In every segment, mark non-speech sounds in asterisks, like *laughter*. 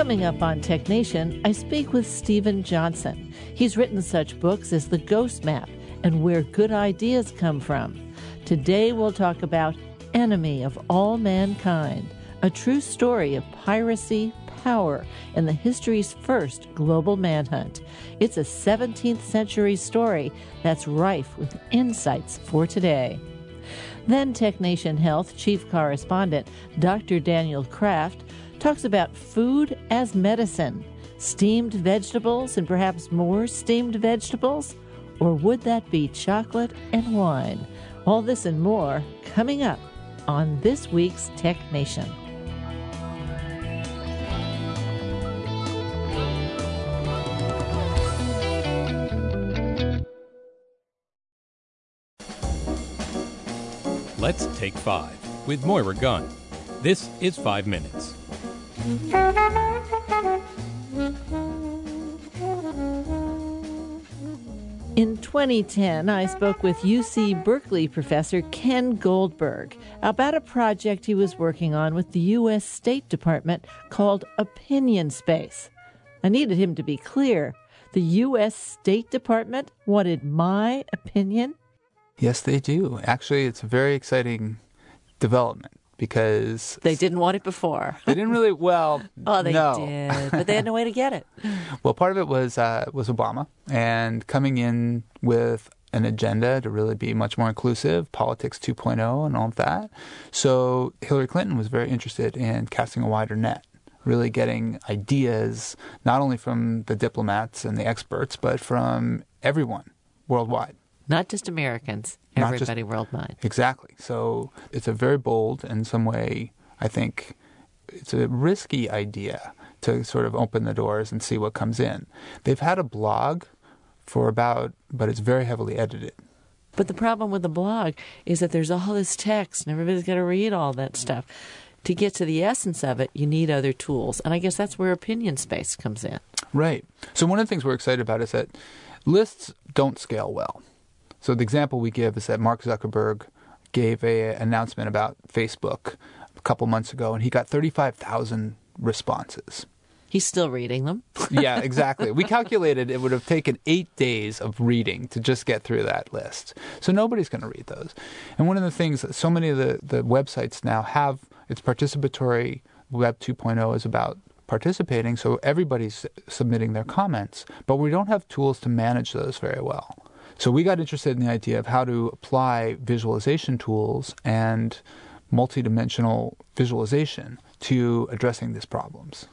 Coming up on Tech Nation, I speak with Steven Johnson. He's written such books as The Ghost Map and Where Good Ideas Come From. Today we'll talk about Enemy of All Mankind, a true story of piracy, power, and the history's first global manhunt. It's a 17th century story that's rife with insights for today. Then TechNation Health Chief Correspondent Dr. Daniel Kraft talks about food as medicine, steamed vegetables, and perhaps more steamed vegetables? Or would that be chocolate and wine? All this and more coming up on this week's Tech Nation. Let's take five with Moira Gunn. This is five minutes. In 2010, I spoke with UC Berkeley professor Ken Goldberg about a project he was working on with the U.S. State Department called Opinion Space. I needed him to be clear. The U.S. State Department wanted my opinion? Yes, they do. Actually, it's a very exciting development because they didn't want it before. they didn't really. Well, *laughs* oh, they no. did, but they had no way to get it. *laughs* well, part of it was uh, was Obama and coming in with an agenda to really be much more inclusive, politics 2.0, and all of that. So Hillary Clinton was very interested in casting a wider net. Really getting ideas not only from the diplomats and the experts, but from everyone worldwide. Not just Americans, everybody just, worldwide. Exactly. So it's a very bold, in some way, I think it's a risky idea to sort of open the doors and see what comes in. They've had a blog for about, but it's very heavily edited. But the problem with the blog is that there's all this text and everybody's got to read all that stuff. To get to the essence of it, you need other tools. And I guess that's where opinion space comes in. Right. So, one of the things we're excited about is that lists don't scale well. So the example we give is that Mark Zuckerberg gave a announcement about Facebook a couple months ago, and he got 35,000 responses. He's still reading them. *laughs* yeah, exactly. We calculated it would have taken eight days of reading to just get through that list. So nobody's going to read those. And one of the things that so many of the, the websites now have, it's participatory. Web 2.0 is about participating, so everybody's submitting their comments, but we don't have tools to manage those very well. So we got interested in the idea of how to apply visualization tools and multidimensional visualization to addressing these problems.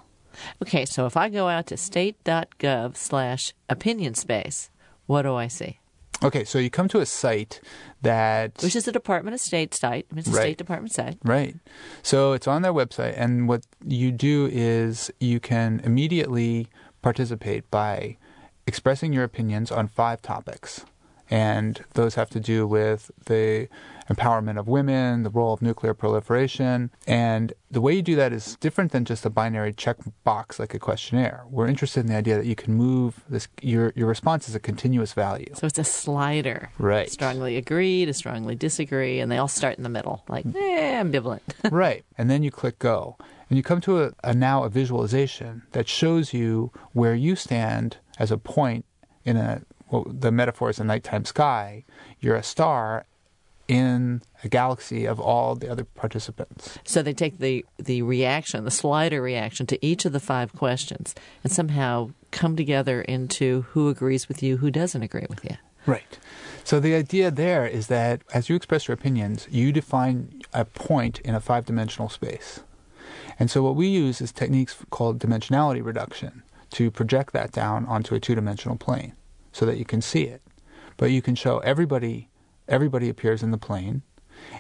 Okay, so if I go out to state.gov slash opinion space, what do I see? Okay, so you come to a site that. Which is a Department of State site. It's a right. State Department site. Right. So it's on their website, and what you do is you can immediately participate by expressing your opinions on five topics and those have to do with the empowerment of women, the role of nuclear proliferation. And the way you do that is different than just a binary checkbox like a questionnaire. We're interested in the idea that you can move this your your response is a continuous value. So it's a slider. Right. Strongly agree to strongly disagree, and they all start in the middle, like eh, ambivalent. *laughs* right. And then you click go. And you come to a, a now a visualization that shows you where you stand as a point in a well, the metaphor is a nighttime sky. You're a star in a galaxy of all the other participants. So they take the, the reaction, the slider reaction to each of the five questions and somehow come together into who agrees with you, who doesn't agree with you. Right. So the idea there is that as you express your opinions, you define a point in a five dimensional space. And so what we use is techniques called dimensionality reduction to project that down onto a two dimensional plane so that you can see it. But you can show everybody everybody appears in the plane,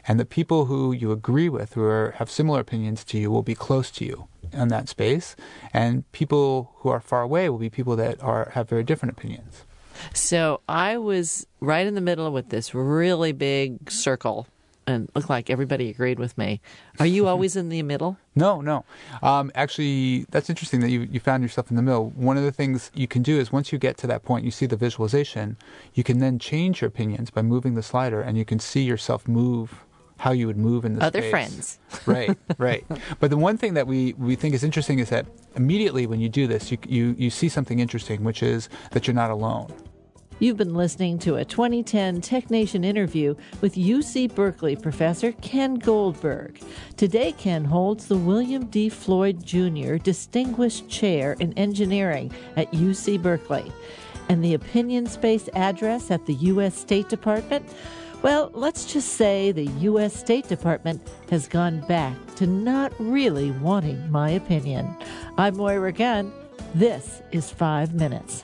and the people who you agree with, who are, have similar opinions to you, will be close to you in that space, and people who are far away will be people that are have very different opinions. So I was right in the middle with this really big circle and looked like everybody agreed with me. Are you *laughs* always in the middle? No, no. Um, actually, that's interesting that you, you found yourself in the middle. One of the things you can do is once you get to that point, you see the visualization, you can then change your opinions by moving the slider, and you can see yourself move how you would move in the Other space. friends. *laughs* right, right. But the one thing that we, we think is interesting is that immediately when you do this, you, you, you see something interesting, which is that you're not alone. You've been listening to a 2010 TechNation interview with UC Berkeley professor Ken Goldberg. Today, Ken holds the William D. Floyd Jr. Distinguished Chair in Engineering at UC Berkeley. And the opinion space address at the U.S. State Department? Well, let's just say the U.S. State Department has gone back to not really wanting my opinion. I'm Moira Gunn. This is Five Minutes.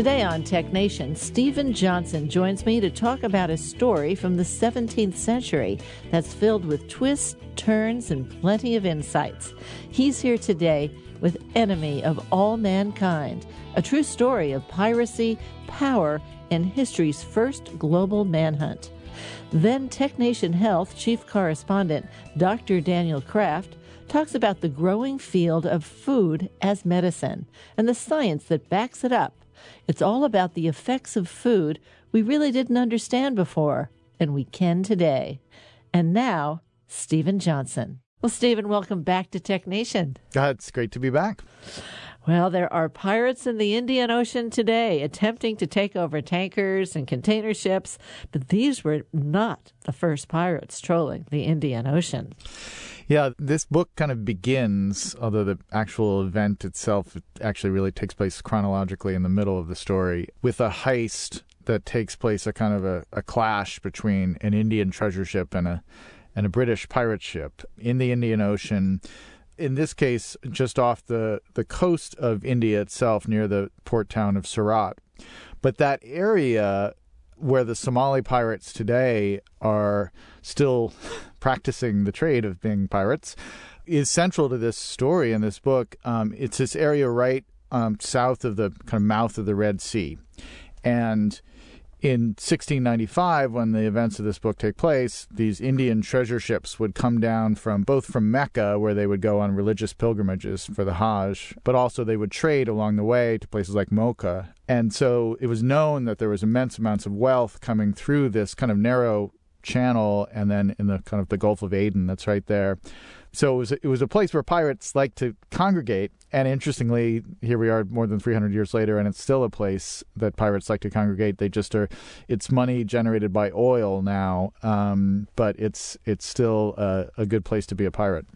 Today on Tech Nation, Steven Johnson joins me to talk about a story from the 17th century that's filled with twists, turns, and plenty of insights. He's here today with Enemy of All Mankind, a true story of piracy, power, and history's first global manhunt. Then Tech Nation Health Chief Correspondent Dr. Daniel Kraft talks about the growing field of food as medicine and the science that backs it up. It's all about the effects of food we really didn't understand before, and we can today. And now, Steven Johnson. Well, Steven, welcome back to Tech Nation. God, it's great to be back. Well, there are pirates in the Indian Ocean today attempting to take over tankers and container ships, but these were not the first pirates trolling the Indian Ocean. Yeah, this book kind of begins, although the actual event itself actually really takes place chronologically in the middle of the story, with a heist that takes place, a kind of a, a clash between an Indian treasure ship and a and a British pirate ship in the Indian Ocean. In this case, just off the, the coast of India itself, near the port town of Surat. But that area where the Somali pirates today are still *laughs* practicing the trade of being pirates is central to this story in this book. Um, it's this area right um, south of the kind of mouth of the Red Sea. And in 1695, when the events of this book take place, these Indian treasure ships would come down from both from Mecca, where they would go on religious pilgrimages for the Hajj, but also they would trade along the way to places like Mocha. And so it was known that there was immense amounts of wealth coming through this kind of narrow channel and then in the kind of the Gulf of Aden that's right there. So it was it was a place where pirates like to congregate, and interestingly, here we are more than 300 years later, and it's still a place that pirates like to congregate. They just are, it's money generated by oil now, um, but it's it's still a, a good place to be a pirate.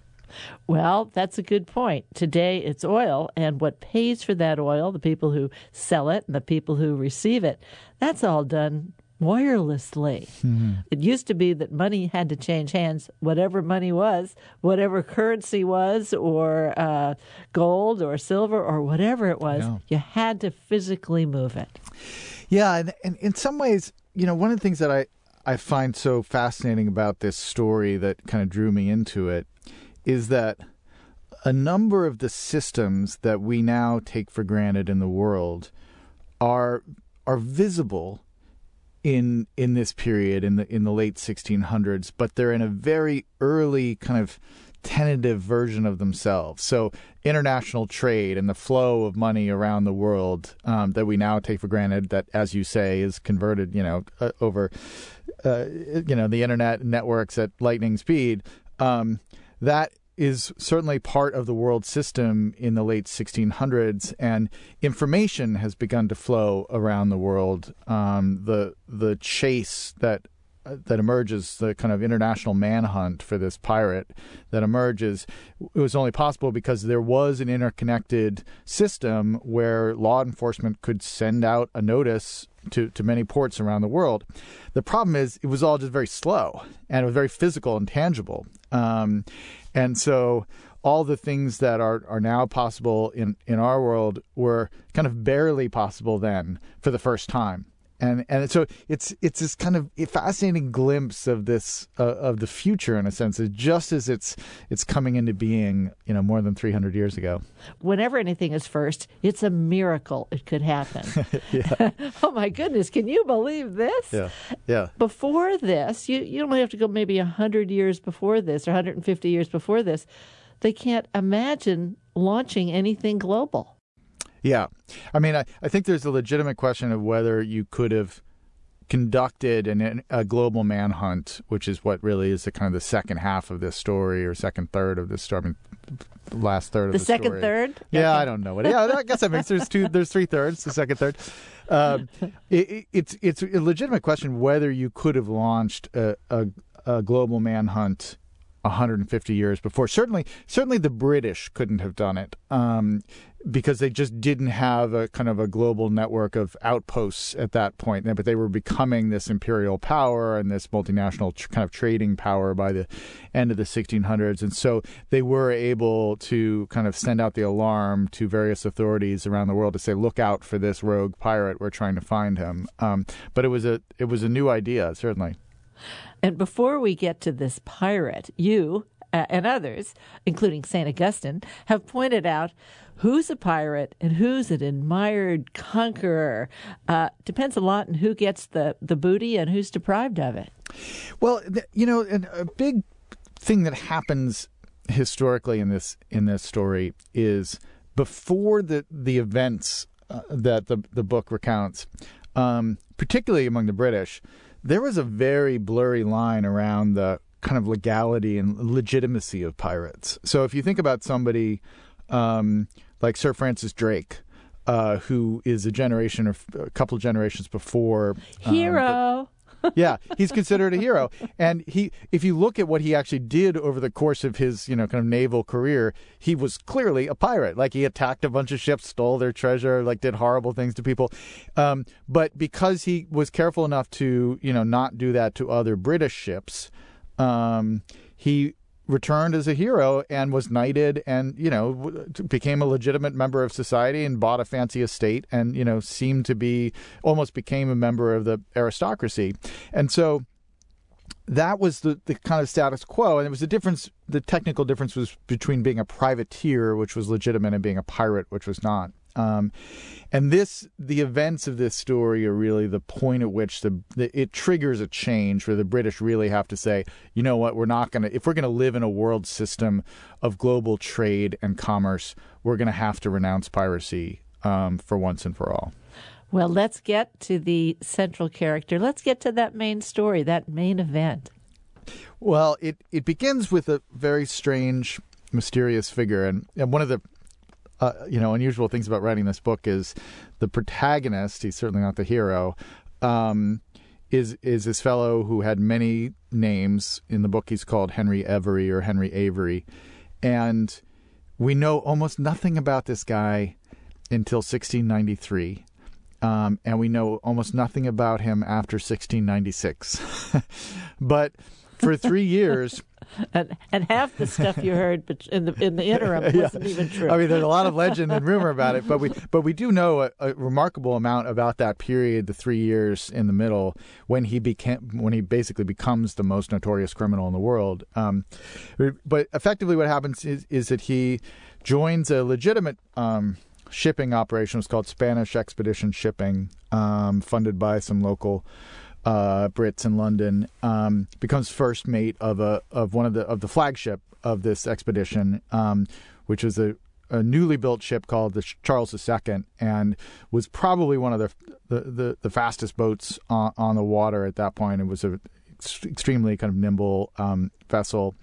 Well, that's a good point. Today it's oil, and what pays for that oil, the people who sell it and the people who receive it, that's all done wirelessly. Mm-hmm. It used to be that money had to change hands, whatever money was, whatever currency was, or uh, gold or silver or whatever it was, yeah. you had to physically move it. Yeah, and, and in some ways, you know, one of the things that I, I find so fascinating about this story that kind of drew me into it is that a number of the systems that we now take for granted in the world are are visible in in this period in the in the late 1600s, but they're in a very early kind of tentative version of themselves. So international trade and the flow of money around the world um, that we now take for granted, that as you say is converted, you know, uh, over, uh, you know, the internet networks at lightning speed. Um, that is certainly part of the world system in the late 1600s, and information has begun to flow around the world. Um, the the chase that that emerges, the kind of international manhunt for this pirate that emerges, it was only possible because there was an interconnected system where law enforcement could send out a notice to, to many ports around the world. The problem is it was all just very slow and it was very physical and tangible. Um, and so all the things that are, are now possible in, in our world were kind of barely possible then for the first time. And and so it's it's this kind of fascinating glimpse of this uh, of the future in a sense, just as it's it's coming into being, you know, more than 300 years ago. Whenever anything is first, it's a miracle it could happen. *laughs* *laughs* oh my goodness, can you believe this? Yeah, yeah. Before this, you you only have to go maybe 100 years before this or 150 years before this. They can't imagine launching anything global. Yeah. I mean, I, I think there's a legitimate question of whether you could have conducted an, a global manhunt, which is what really is the kind of the second half of this story or second third of this story. I mean, last third of the, story. the second story. third. Yeah, I don't know what. Yeah, I guess that makes there's two. There's three thirds. The second third. Um, *laughs* it, it's it's a legitimate question whether you could have launched a, a, a global manhunt 150 years before. Certainly, certainly the British couldn't have done it um, because they just didn't have a kind of a global network of outposts at that point. But they were becoming this imperial power and this multinational tr- kind of trading power by the end of the 1600s, and so they were able to kind of send out the alarm to various authorities around the world to say, "Look out for this rogue pirate. We're trying to find him." Um, but it was a it was a new idea, certainly. And before we get to this pirate, you and others, including St. Augustine, have pointed out who's a pirate and who's an admired conqueror. Uh, depends a lot on who gets the, the booty and who's deprived of it. Well, you know, a big thing that happens historically in this in this story is before the the events uh, that the the book recounts, um, particularly among the British, there was a very blurry line around the kind of legality and legitimacy of pirates. So if you think about somebody um, like Sir Francis Drake. Uh, who is a generation or a couple of generations before um, Hero. *laughs* yeah, he's considered a hero. And he, if you look at what he actually did over the course of his, you know, kind of naval career, he was clearly a pirate. Like he attacked a bunch of ships, stole their treasure, like did horrible things to people. Um, but because he was careful enough to, you know, not do that to other British ships, um, he returned as a hero and was knighted and you know became a legitimate member of society and bought a fancy estate and you know seemed to be almost became a member of the aristocracy. And so that was the, the kind of status quo. And it was the difference the technical difference was between being a privateer which was legitimate and being a pirate which was not um, and this the events of this story are really the point at which the, the it triggers a change where the british really have to say you know what we're not going to if we're going to live in a world system of global trade and commerce we're going to have to renounce piracy um, for once and for all Well, let's get to the central character. Let's get to that main story, that main event. Well, it, it begins with a very strange, mysterious figure, and, and one of the uh, you know unusual things about writing this book is the protagonist. He's certainly not the hero. Um, is is this fellow who had many names in the book? He's called Henry Every or Henry Avery, and we know almost nothing about this guy until 1693. Um, and we know almost nothing about him after 1696. *laughs* but for three *laughs* years, And, and half the stuff you heard in the in the interim *laughs* wasn't even true. I mean, there's a lot of legend and rumor about it, but we but we do know a, a remarkable amount about that period, the three years in the middle, when he became when he basically becomes the most notorious criminal in the world. Um, but effectively, what happens is is that he joins a legitimate. Um, shipping operation It was called Spanish Expedition Shipping, um, funded by some local uh, Brits in London, um, becomes first mate of a of one of the of the flagship of this expedition, um, which was a, a newly built ship called the Charles II, and was probably one of the the, the, the fastest boats on, on the water at that point. It was a extremely kind of nimble um, vessel.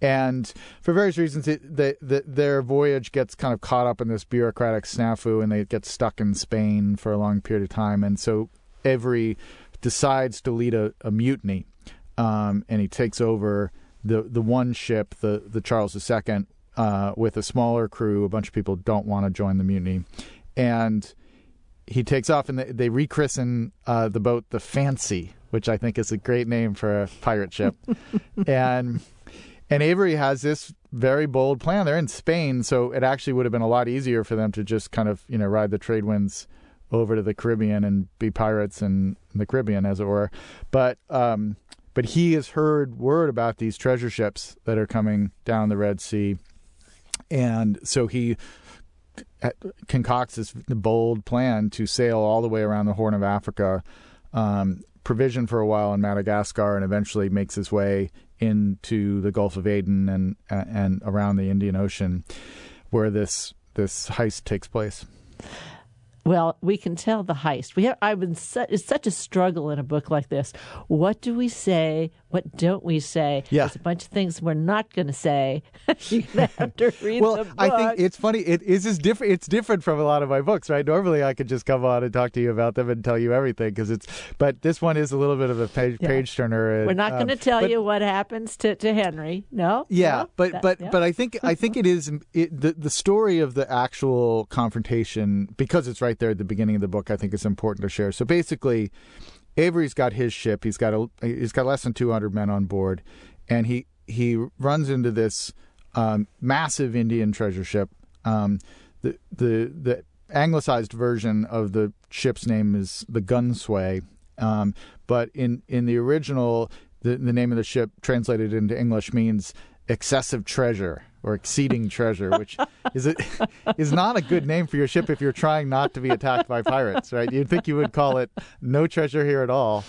And for various reasons, it, the, the, their voyage gets kind of caught up in this bureaucratic snafu, and they get stuck in Spain for a long period of time. And so Every decides to lead a, a mutiny, um, and he takes over the the one ship, the the Charles II, uh, with a smaller crew. A bunch of people don't want to join the mutiny, and he takes off, and they, they rechristen uh, the boat the Fancy, which I think is a great name for a pirate ship, *laughs* and. And Avery has this very bold plan. They're in Spain, so it actually would have been a lot easier for them to just kind of, you know, ride the trade winds over to the Caribbean and be pirates in the Caribbean, as it were. But um, but he has heard word about these treasure ships that are coming down the Red Sea, and so he concocts this bold plan to sail all the way around the Horn of Africa, um, provision for a while in Madagascar, and eventually makes his way into the Gulf of Aden and and around the Indian Ocean, where this this heist takes place. Well, we can tell the heist. We have. I've been. Su- it's such a struggle in a book like this. What do we say? What don't we say? Yeah. There's a bunch of things we're not going to say. *laughs* you have to read well, the book. I think it's funny. It is is different. It's different from a lot of my books, right? Normally, I could just come on and talk to you about them and tell you everything because it's. But this one is a little bit of a page Yeah. page turner. we're not um, going to tell but- you what happens to, to Henry. No. Yeah, No? but That- but yeah. but I think I think it is it, the the story of the actual confrontation because it's right there at the beginning of the book. I think it's important to share. So basically, Avery's got his ship. He's got a he's got less than two hundred men on board, and he he runs into this um, massive Indian treasure ship. Um, the the the anglicized version of the ship's name is the Gunsway, um, but in in the original, the the name of the ship translated into English means excessive treasure or exceeding treasure, which is a, *laughs* is not a good name for your ship if you're trying not to be attacked by pirates, right? You'd think you would call it no treasure here at all.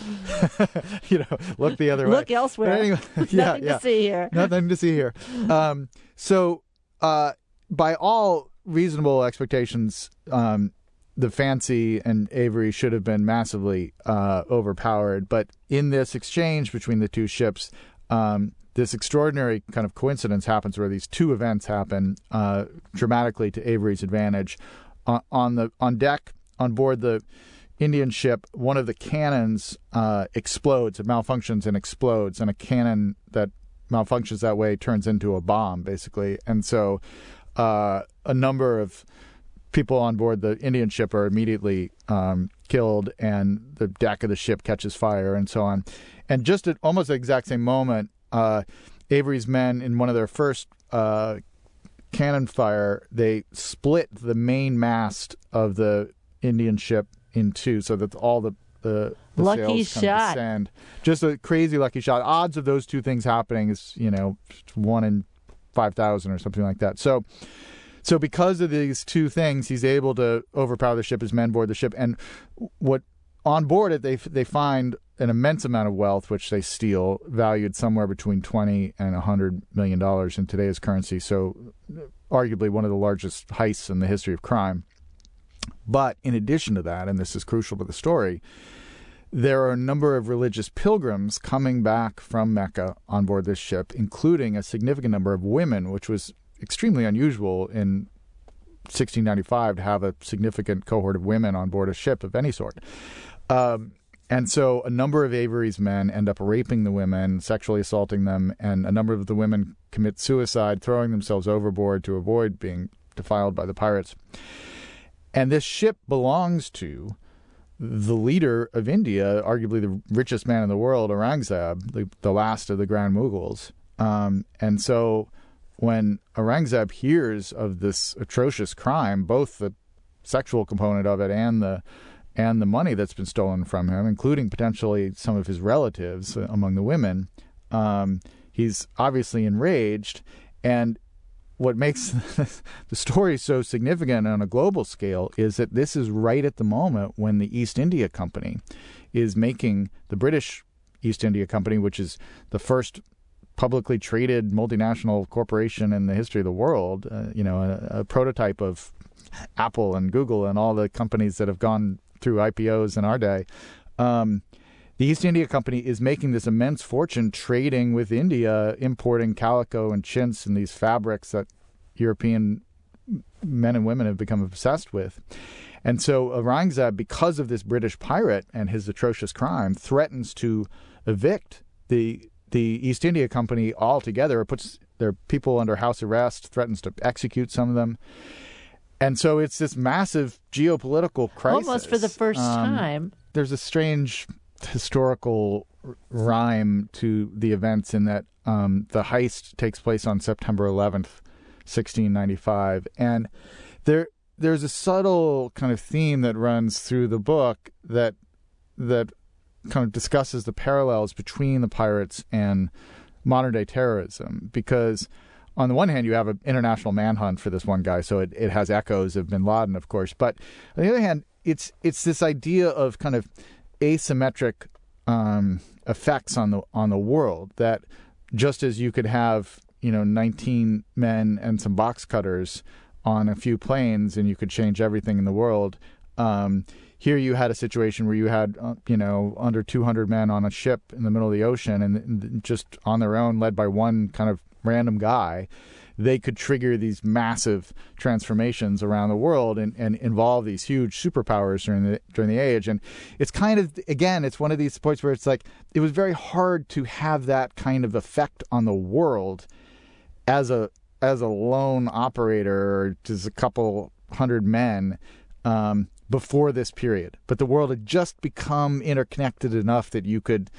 *laughs* you know, look the other way. Look elsewhere. Anyway, *laughs* Nothing yeah, to yeah. see here. Nothing to see here. Um, so, uh, by all reasonable expectations, um, the Fancy and Avery should have been massively uh, overpowered. But in this exchange between the two ships, um, this extraordinary kind of coincidence happens where these two events happen uh, dramatically to Avery's advantage. On, on the on deck, on board the Indian ship, one of the cannons uh, explodes. It malfunctions and explodes, and a cannon that malfunctions that way turns into a bomb, basically. And so, uh, a number of people on board the Indian ship are immediately um, killed, and the deck of the ship catches fire, and so on. And just at almost the exact same moment, uh, Avery's men, in one of their first uh, cannon fire, they split the main mast of the Indian ship in two, so that all the the, the Lucky sails kind of shot. descend. Just a crazy lucky shot. Odds of those two things happening is you know one in five thousand or something like that. So. So because of these two things, he's able to overpower the ship. His men board the ship, and what on board it they they find an immense amount of wealth, which they steal, valued somewhere between twenty and hundred million dollars in today's currency. So, arguably one of the largest heists in the history of crime. But in addition to that, and this is crucial to the story, there are a number of religious pilgrims coming back from Mecca on board this ship, including a significant number of women, which was extremely unusual in 1695 to have a significant cohort of women on board a ship of any sort. Um, and so a number of Avery's men end up raping the women, sexually assaulting them, and a number of the women commit suicide, throwing themselves overboard to avoid being defiled by the pirates. And this ship belongs to the leader of India, arguably the richest man in the world, Aurangzeb, the, the last of the Grand Mughals. Um, and so when Aurangzeb hears of this atrocious crime, both the sexual component of it and the and the money that's been stolen from him, including potentially some of his relatives uh, among the women, um, he's obviously enraged. And what makes *laughs* the story so significant on a global scale is that this is right at the moment when the East India Company is making the British East India Company, which is the first publicly traded multinational corporation in the history of the world, uh, you know, a, a prototype of Apple and Google and all the companies that have gone through IPOs in our day. Um, the East India Company is making this immense fortune trading with India, importing calico and chintz and these fabrics that European men and women have become obsessed with. And so Aurangzeb, because of this British pirate and his atrocious crime, threatens to evict the the East India Company altogether, puts their people under house arrest, threatens to execute some of them. And so it's this massive geopolitical crisis. Almost for the first Um, time. there's a strange historical r- rhyme to the events in that um, the heist takes place on September 11th, 1695, and there there's a subtle kind of theme that runs through the book that that kind of discusses the parallels between the pirates and modern day terrorism because on the one hand you have an international manhunt for this one guy so it, it has echoes of bin laden of course. But on the other hand it's it's this idea of kind of asymmetric um, effects on the on the world that just as you could have you know 19 men and some box cutters on a few planes and you could change everything in the world um, here you had a situation where you had uh, you know under 200 men on a ship in the middle of the ocean and, and just on their own led by one kind of random guy they could trigger these massive transformations around the world and, and involve these huge superpowers during the during the age. And it's kind of again, it's one of these points where it's like it was very hard to have that kind of effect on the world as a as a lone operator or just a couple hundred men. Um, before this period, but the world had just become interconnected enough that you could,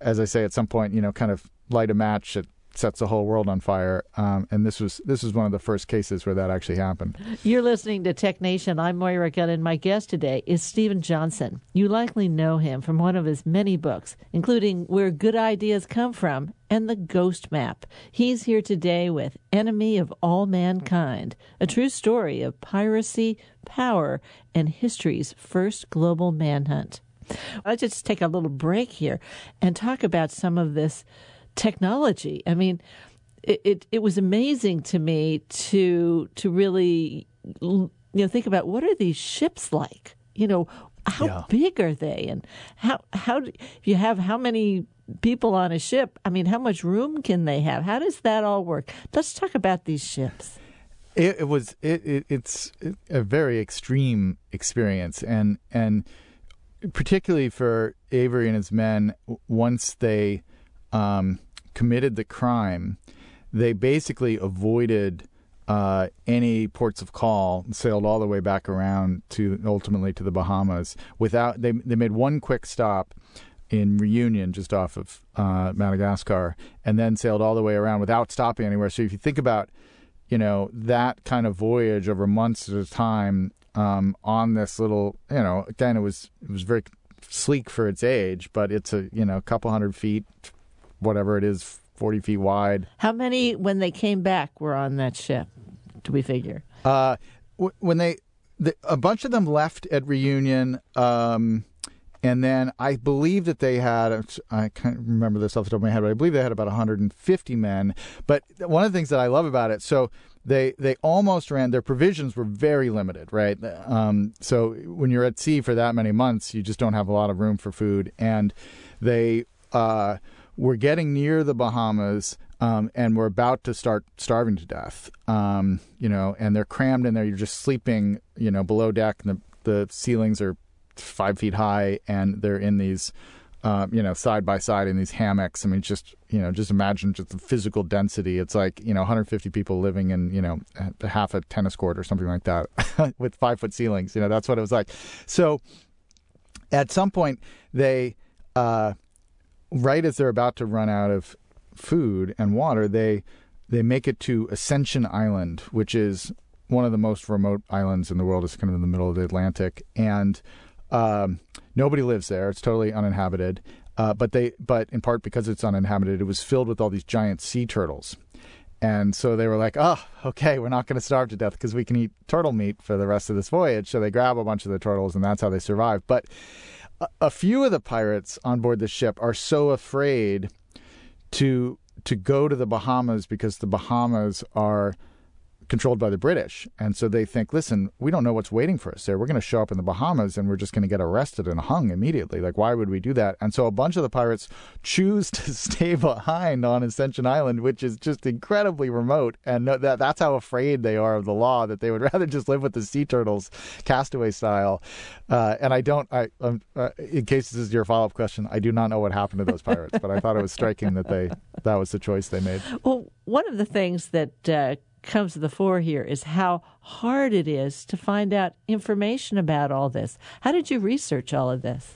as I say, at some point, you know, kind of light a match at sets the whole world on fire. Um, and this was this was one of the first cases where that actually happened. You're listening to Tech Nation. I'm Moira Gunn, and my guest today is Steven Johnson. You likely know him from one of his many books, including Where Good Ideas Come From and The Ghost Map. He's here today with Enemy of All Mankind, a true story of piracy, power, and history's first global manhunt. Let's just take a little break here and talk about some of this technology. I mean, it, it, it was amazing to me to to really you know think about what are these ships like? You know, how yeah. big are they, and how how if you have how many people on a ship? I mean, how much room can they have? How does that all work? Let's talk about these ships. It, it was it, it, it's a very extreme experience, and and particularly for Avery and his men, once they um, committed the crime, they basically avoided uh, any ports of call, sailed all the way back around to ultimately to the Bahamas without. They they made one quick stop in Reunion, just off of uh, Madagascar, and then sailed all the way around without stopping anywhere. So if you think about, you know, that kind of voyage over months at a time um, on this little, you know, again, it was it was very sleek for its age, but it's a you know a couple hundred feet, whatever it is, 40 feet wide. How many, when they came back, were on that ship, do we figure? Uh, when they, the, a bunch of them left at reunion. Um, and then I believe that they had, I can't remember this off the top of my head, but I believe they had about 150 men. But one of the things that I love about it, so they they almost ran, their provisions were very limited, right? Um, so when you're at sea for that many months, you just don't have a lot of room for food. And they, uh, we're getting near the Bahamas. Um, and we're about to start starving to death. Um, you know, and they're crammed in there. You're just sleeping, you know, below deck, and the the ceilings are five feet high, and they're in these, uh, you know, side by side in these hammocks. I mean, just you know, just imagine just the physical density. It's like you know, 150 people living in you know half a tennis court or something like that *laughs* with five foot ceilings. You know, that's what it was like. So, at some point, they. Uh, right as they're about to run out of food and water, they they make it to Ascension Island, which is one of the most remote islands in the world. It's kind of in the middle of the Atlantic, and um, nobody lives there. It's totally uninhabited. Uh, but they, but in part because it's uninhabited, it was filled with all these giant sea turtles. And so they were like, oh, okay, we're not going to starve to death because we can eat turtle meat for the rest of this voyage. So they grab a bunch of the turtles, and that's how they survive. But a few of the pirates on board the ship are so afraid to to go to the Bahamas because the Bahamas are controlled by the British. And so they think, listen, we don't know what's waiting for us there. We're going to show up in the Bahamas and we're just going to get arrested and hung immediately. Like, why would we do that? And so a bunch of the pirates *laughs* choose to *laughs* stay behind on Ascension Island, which is just incredibly remote. And that, that's how afraid they are of the law that they would *laughs* rather just live with the sea turtles, castaway style. Uh, and I don't, I, um, uh, in case this is your follow up question, I do not know what happened to those pirates, but I thought it was striking that they, that was the choice they made. Well, one of the things that uh, comes to the fore here is how hard it is to find out information about all this. How did you research all of this?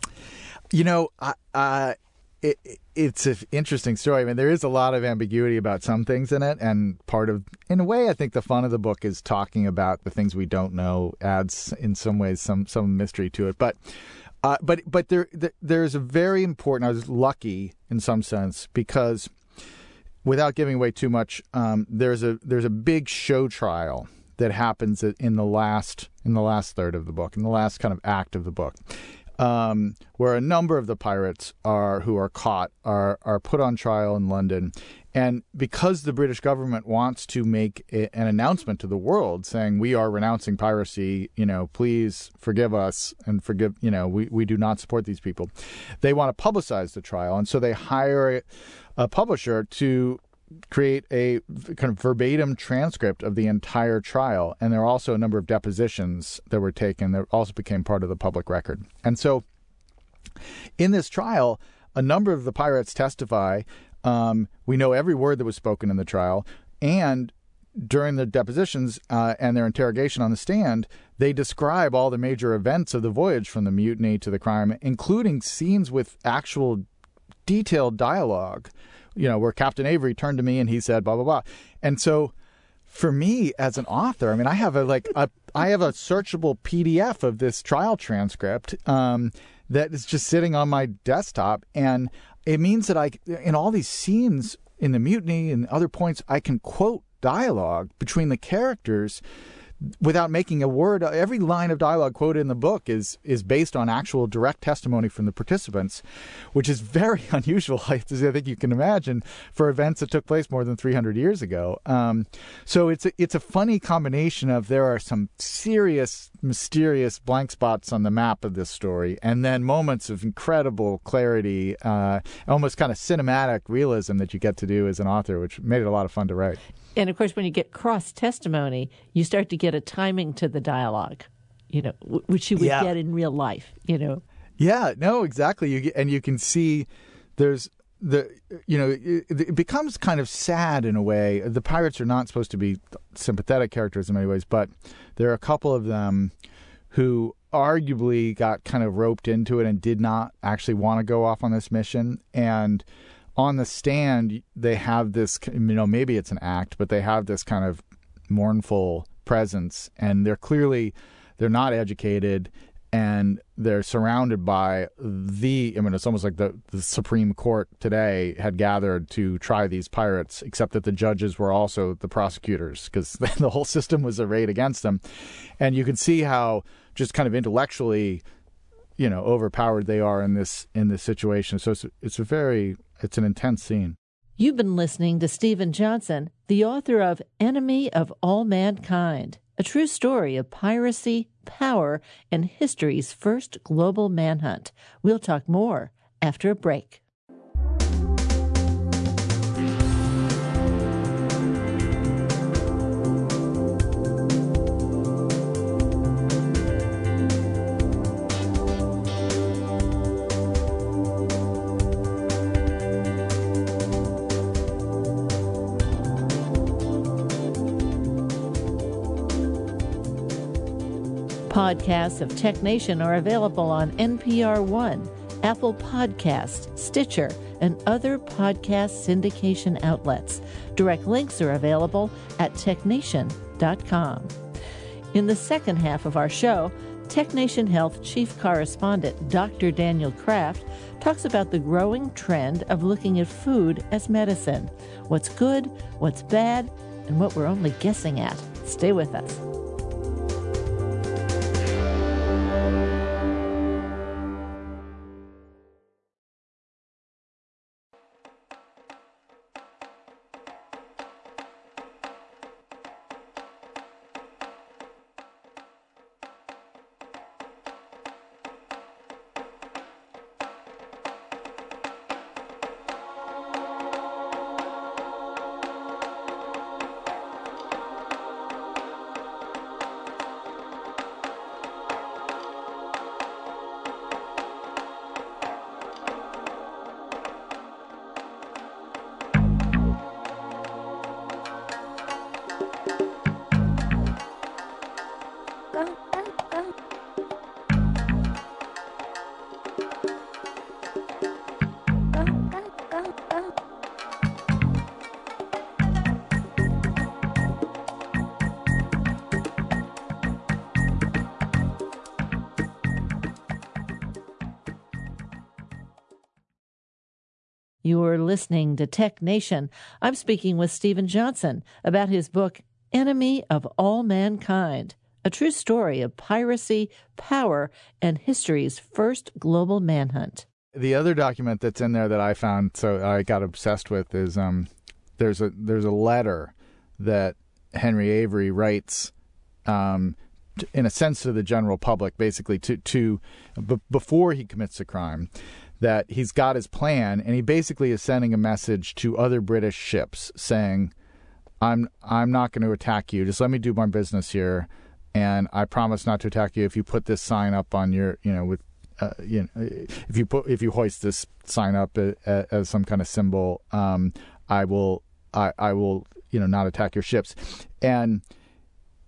You know, I, it, it's an interesting story. I mean, there is a lot of ambiguity about some things in it, and part of, in a way, I think the fun of the book is talking about the things we don't know. Adds in some ways some some mystery to it, but. Uh, but but there, there there's a very important. I was lucky in some sense because, without giving away too much, um, there's a there's a big show trial that happens in the last in the last third of the book, in the last kind of act of the book, um, where a number of the pirates are who are caught are are put on trial in London, and because the British government wants to make a, an announcement to the world saying we are renouncing piracy, you know, please forgive us and forgive, you know, we, we do not support these people. They want to publicize the trial, and so they hire a, publisher to create a kind of verbatim transcript of the entire trial. And there are also a number of depositions that were taken that also became part of the public record. And so in this trial, a number of the pirates testify. Um, we know every word that was spoken in the trial. And during the depositions uh, and their interrogation on the stand, they describe all the major events of the voyage from the mutiny to the crime, including scenes with actual detailed dialogue you know, where Captain Avery turned to me and he said, blah, blah, blah. And so for me as an author, I mean, I have a like a I have a searchable PDF of this trial transcript um, that is just sitting on my desktop, and it means that I in all these scenes in the mutiny and other points I can quote dialogue between the characters without making a word every line of dialogue quoted in the book is is based on actual direct testimony from the participants which is very *laughs* unusual i think you can imagine for events that took place more than 300 years ago. Um, so it's a, it's a funny combination of there are some serious mysterious blank spots on the map of this story and then moments of incredible clarity uh, almost kind of cinematic realism that you get to do as an author which made it a lot of fun to write and of course, when you get cross testimony, you start to get a timing to the dialogue, you know, which you would yeah. get in real life, you know. Yeah, no, exactly. You get, and you can see there's the you know it, it, becomes kind of sad in a way. The pirates are not supposed to be sympathetic characters in many ways, but there are a couple of them who arguably got kind of roped into it and did not actually want to go off on this mission. And on the stand they have this you know maybe it's an act but they have this kind of mournful presence. And they're clearly they're not educated and they're surrounded by the I mean it's almost like the, the Supreme Court today had gathered to try these pirates except that the judges were also the prosecutors because *laughs* the whole system was arrayed against them and you can see how just kind of intellectually you know overpowered they are in this in this situation so it's it's a very it's an intense scene. You've been listening to Steven Johnson, the author of Enemy of All Mankind, a true story of piracy, power, and history's first global manhunt. We'll talk more after a break. Podcasts of Tech Nation are available on NPR One, Apple Podcast, Stitcher, and other podcast syndication outlets. Direct links are available at technation.com. In the second half of our show, TechNation Health Chief Correspondent Dr. Daniel Kraft talks about the growing trend of looking at food as medicine. What's good, what's bad, and what we're only guessing at. Stay with us. You're listening to Tech Nation. I'm speaking with Steven Johnson about his book, Enemy of All Mankind, a true story of piracy, power, and history's first global manhunt. The other document that's in there that I found, so I got obsessed with, is um, there's a there's a letter that Henry Avery writes, um, in a sense, to the general public, basically to to b- before he commits a crime that he's got his plan and he basically is sending a message to other British ships saying I'm I'm not going to attack you. Just let me do my business here and I promise not to attack you if you put this sign up on your you know with uh, you know if you put if you hoist this sign up as, as some kind of symbol um, I will I, I will you know not attack your ships. And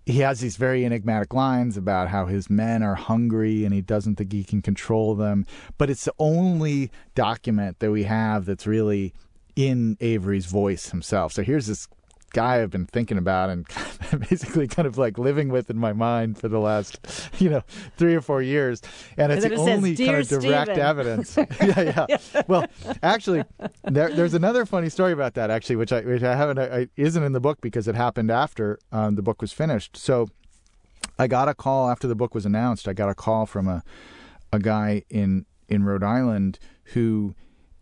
he has these very enigmatic lines about how his men are hungry and he doesn't think he can control them. But it's the only document that we have that's really in Avery's voice himself. So here's this guy I've been thinking about and *laughs* basically kind of like living with in my mind for the last, you know, three or four years. And it's And the it only "Dear kind of direct Steven." evidence. *laughs* *laughs* yeah, yeah. Well, actually, there, there's another funny story about that actually, which I which I haven't I, isn't in the book because it happened after um, the book was finished. So I got a call after the book was announced. I got a call from a a guy in in Rhode Island who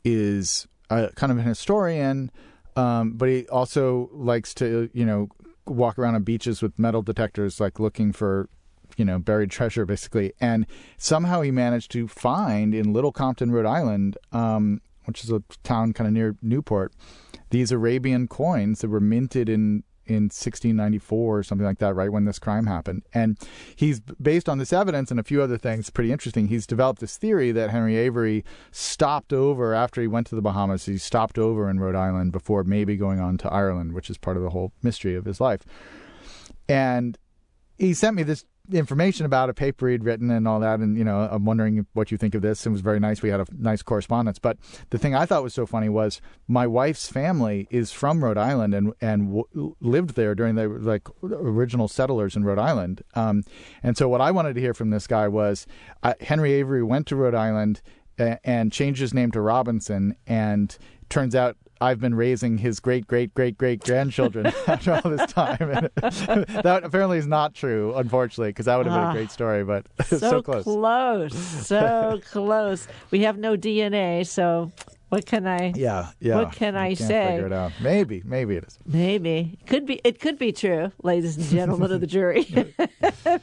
is a, kind of an historian, um, but he also likes to you know walk around on beaches with metal detectors, like looking for you know buried treasure, basically. And somehow he managed to find in Little Compton, Rhode Island, um, which is a town kind of near Newport, these Arabian coins that were minted in in 1694 or something like that, right when this crime happened. And he's based on this evidence and a few other things, pretty interesting. He's developed this theory that Henry Avery stopped over after he went to the Bahamas. He stopped over in Rhode Island before maybe going on to Ireland, which is part of the whole mystery of his life. And he sent me this information about a paper he'd written and all that and you know i'm wondering what you think of this. It was very nice. We had a nice correspondence. But the thing i thought was so funny was my wife's family is from rhode island and and w- lived there during the like original settlers in rhode island. Um, and so what i wanted to hear from this guy was uh, henry avery went to rhode island and changed his name to robinson and turns out I've been raising his great great great great grandchildren *laughs* after all this time. And *laughs* that apparently is not true, unfortunately, because that would have been Ah, a great story. But *laughs* So, so close. close. So close. We have no DNA, so what can I Yeah, yeah. What can I can't say? Figure it out. Maybe, maybe it is. Maybe could be. It could be true, ladies and gentlemen of the jury.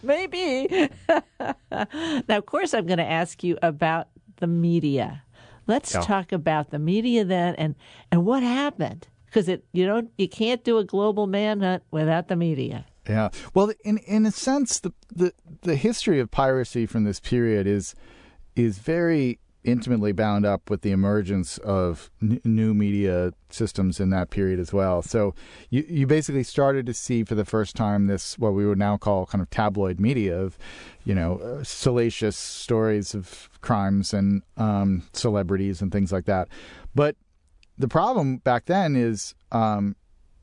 Maybe. now, of course, I'm going to ask you about the media. Let's Yeah. talk about the media then, and and what happened because it you know you can't do a global manhunt without the media. Yeah. Well, in in a sense, the the the history of piracy from this period is is very intimately bound up with the emergence of n- new media systems in that period as well. So you you basically started to see for the first time this what we would now call kind of tabloid media of you know uh, salacious stories of crimes and um, celebrities and things like that. But the problem back then is um,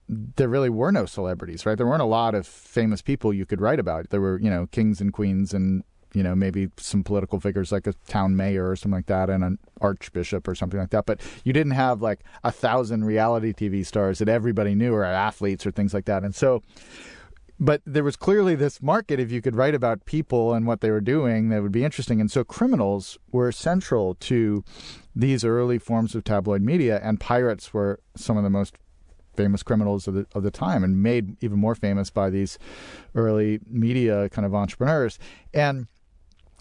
there really were no celebrities, right? There weren't a lot of famous people you could write about. There were, you know, kings and queens and, you know, maybe some political figures like a town mayor or something like that and an archbishop or something like that. But you didn't have like a thousand reality TV stars that everybody knew or athletes or things like that. And so, but there was clearly this market if you could write about people and what they were doing that would be interesting. And so criminals were central to these early forms of tabloid media, and pirates were some of the most famous criminals of the of the time, and made even more famous by these early media kind of entrepreneurs. And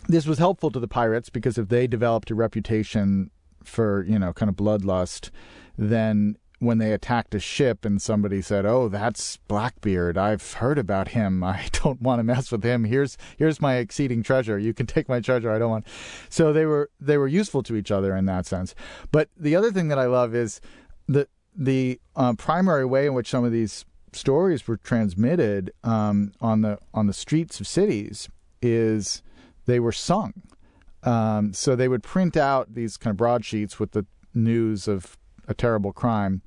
this was helpful to the pirates because if they developed a reputation for you know kind of bloodlust, then when they attacked a ship and somebody said, "Oh, that's Blackbeard. I've heard about him. *laughs* I don't want to mess with him. Here's here's my exceeding treasure. You can take my treasure. I don't want." So they were they were useful to each other in that sense. But the other thing that I love is the the uh, primary way in which some of these stories were transmitted um, on the on the streets of cities is they were sung. Um, so they would print out these kind of broadsheets with the news of a terrible crime,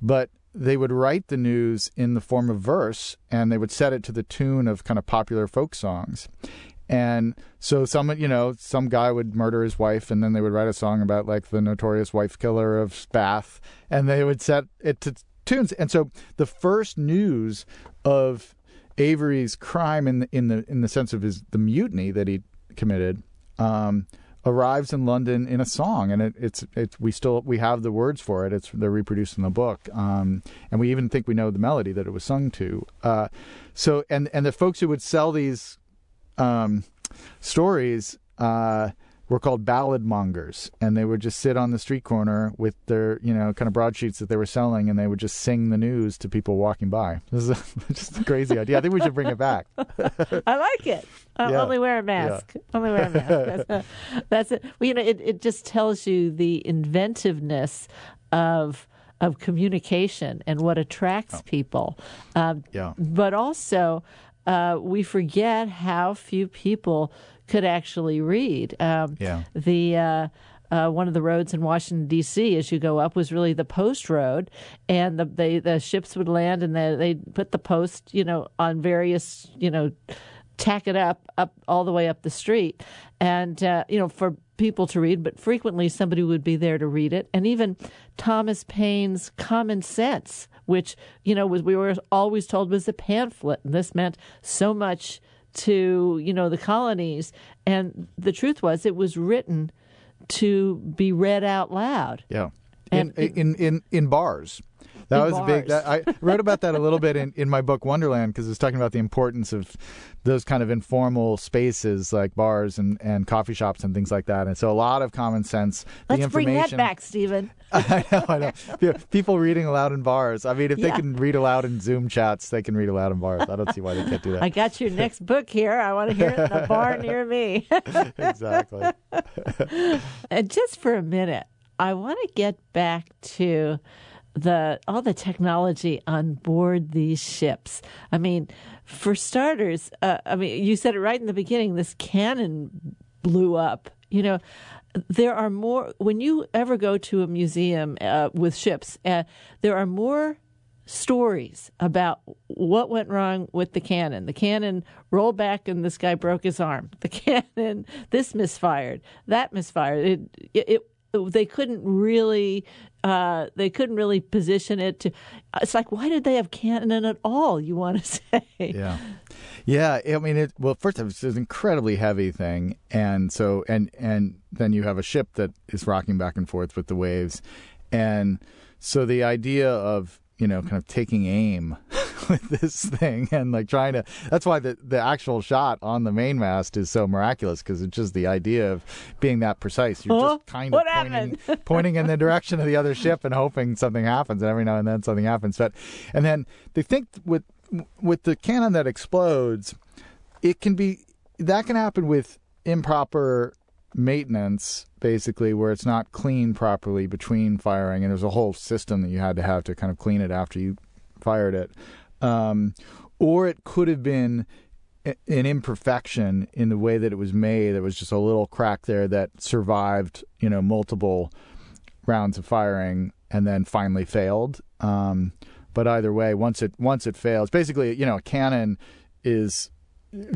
but they would write the news in the form of verse and they would set it to the tune of kind of popular folk songs. And so some, you know, some guy would murder his wife, and then they would write a song about like the notorious wife killer of Bath, and they would set it to tunes. And so the first news of Avery's crime in the in the in the sense of his the mutiny that he committed um, arrives in London in a song, and it, it's it's we still we have the words for it. It's they're reproduced in the book, um, and we even think we know the melody that it was sung to. Uh, so and and the folks who would sell these um, stories. Uh, were called ballad mongers, and they would just sit on the street corner with their, you know, kind of broadsheets that they were selling, and they would just sing the news to people walking by. *laughs* This is a, *laughs* just a crazy idea. I think we should bring it back. *laughs* I like it. Uh, Yeah. Only wear a mask. Only wear a mask. That's, uh, that's it. Well, you know, it, it just tells you the inventiveness of of communication and what attracts people. Um, Yeah. but also uh, we forget how few people could actually read. Um, Yeah. The uh, uh, one of the roads in Washington D.C. as you go up was really the post road, and the they, the ships would land and they they put the post you know on various you know tack it up up all the way up the street, and uh, you know for people to read, but frequently somebody would be there to read it, and even Thomas Paine's Common Sense, which you know was we were always told was a pamphlet, and this meant so much to you know the colonies, and the truth was it was written to be read out loud. Yeah. In, And- in in in bars. That was a big. That, I wrote about that a little bit in, in my book Wonderland because it's talking about the importance of those kind of informal spaces like bars and, and coffee shops and things like that. And so a lot of common sense. Let's bring that back, Steven. *laughs* I know, I know. People reading aloud in bars. I mean, if they can read aloud in Zoom chats, they can read aloud in bars. I don't see why they can't do that. *laughs* I got your next book here. I want to hear it in a *laughs* bar near me. exactly. And just for a minute, I want to get back to the all the technology on board these ships. I mean, for starters, uh, I mean, you said it right in the beginning. This cannon blew up. You know, there are more when you ever go to a museum uh, with ships. Uh, there are more stories about what went wrong with the cannon. The cannon rolled back and this guy broke his arm. The *laughs* cannon, this misfired, that misfired. It, it, it they couldn't really, uh, they couldn't really position it to. It's like, why did they have cannon at all? You want to *laughs* say? Yeah. Yeah, I mean, it. Well, first, of all, it's an incredibly heavy thing, and so and and then you have a ship that is rocking back and forth with the waves, and so the idea of you know kind of taking aim *laughs* *laughs* with this thing and like trying to. That's why the the actual shot on the mainmast is so miraculous because it's just the idea of being that precise. You're Huh? just kind of pointing, *laughs* pointing in the direction of the other ship and hoping something happens, and every now and then something happens. But and then they think with with the cannon that explodes, it can be that can happen with improper maintenance, basically, where it's not cleaned properly between firing, and there's a whole system that you had to have to kind of clean it after you fired it. Um, or it could have been an imperfection in the way that it was made. There was just a little crack there that survived, you know, multiple rounds of firing and then finally failed. Um, but either way, once it once it fails, basically, you know, a cannon is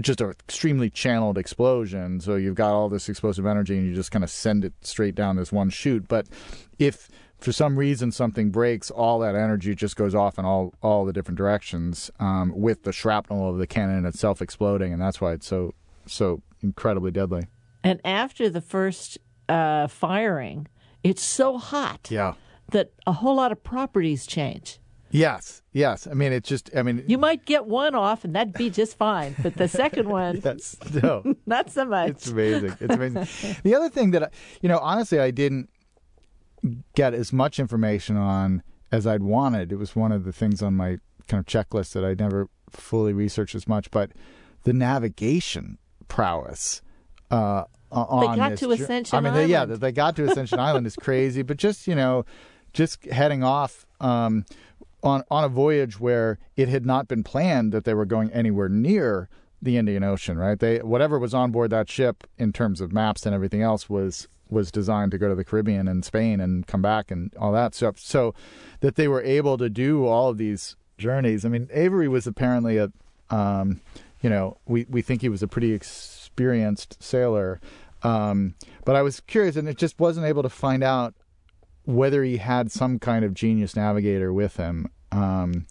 just an extremely channeled explosion. So you've got all this explosive energy, and you just kind of send it straight down this one chute. But if for some reason something breaks, all that energy just goes off in all all the different directions, um, with the shrapnel of the cannon itself exploding, and that's why it's so so incredibly deadly. And after the first uh, firing, it's so hot Yeah. that a whole lot of properties change. Yes. Yes. I mean, it's just. I mean, You might get one off, and that'd be just fine. But the second one, *laughs* yes. No. *laughs* not so much. It's amazing. It's amazing. the other thing that I, you know, honestly, I didn't get as much information on as I'd wanted. It was one of the things on my kind of checklist that I never fully researched as much. But the navigation prowess. Uh, on got this to Ascension I mean, they, yeah, that they got to Ascension Island is crazy. But just you know, just heading off um, on on a voyage where it had not been planned that they were going anywhere near the Indian Ocean, right? They whatever was on board that ship in terms of maps and everything else was was designed to go to the Caribbean and Spain and come back and all that stuff. So that they were able to do all of these journeys. I mean, Avery was apparently a um, you know, we we think he was a pretty experienced sailor. Um, but I was curious, and it just wasn't able to find out whether he had some kind of genius navigator with him. Um,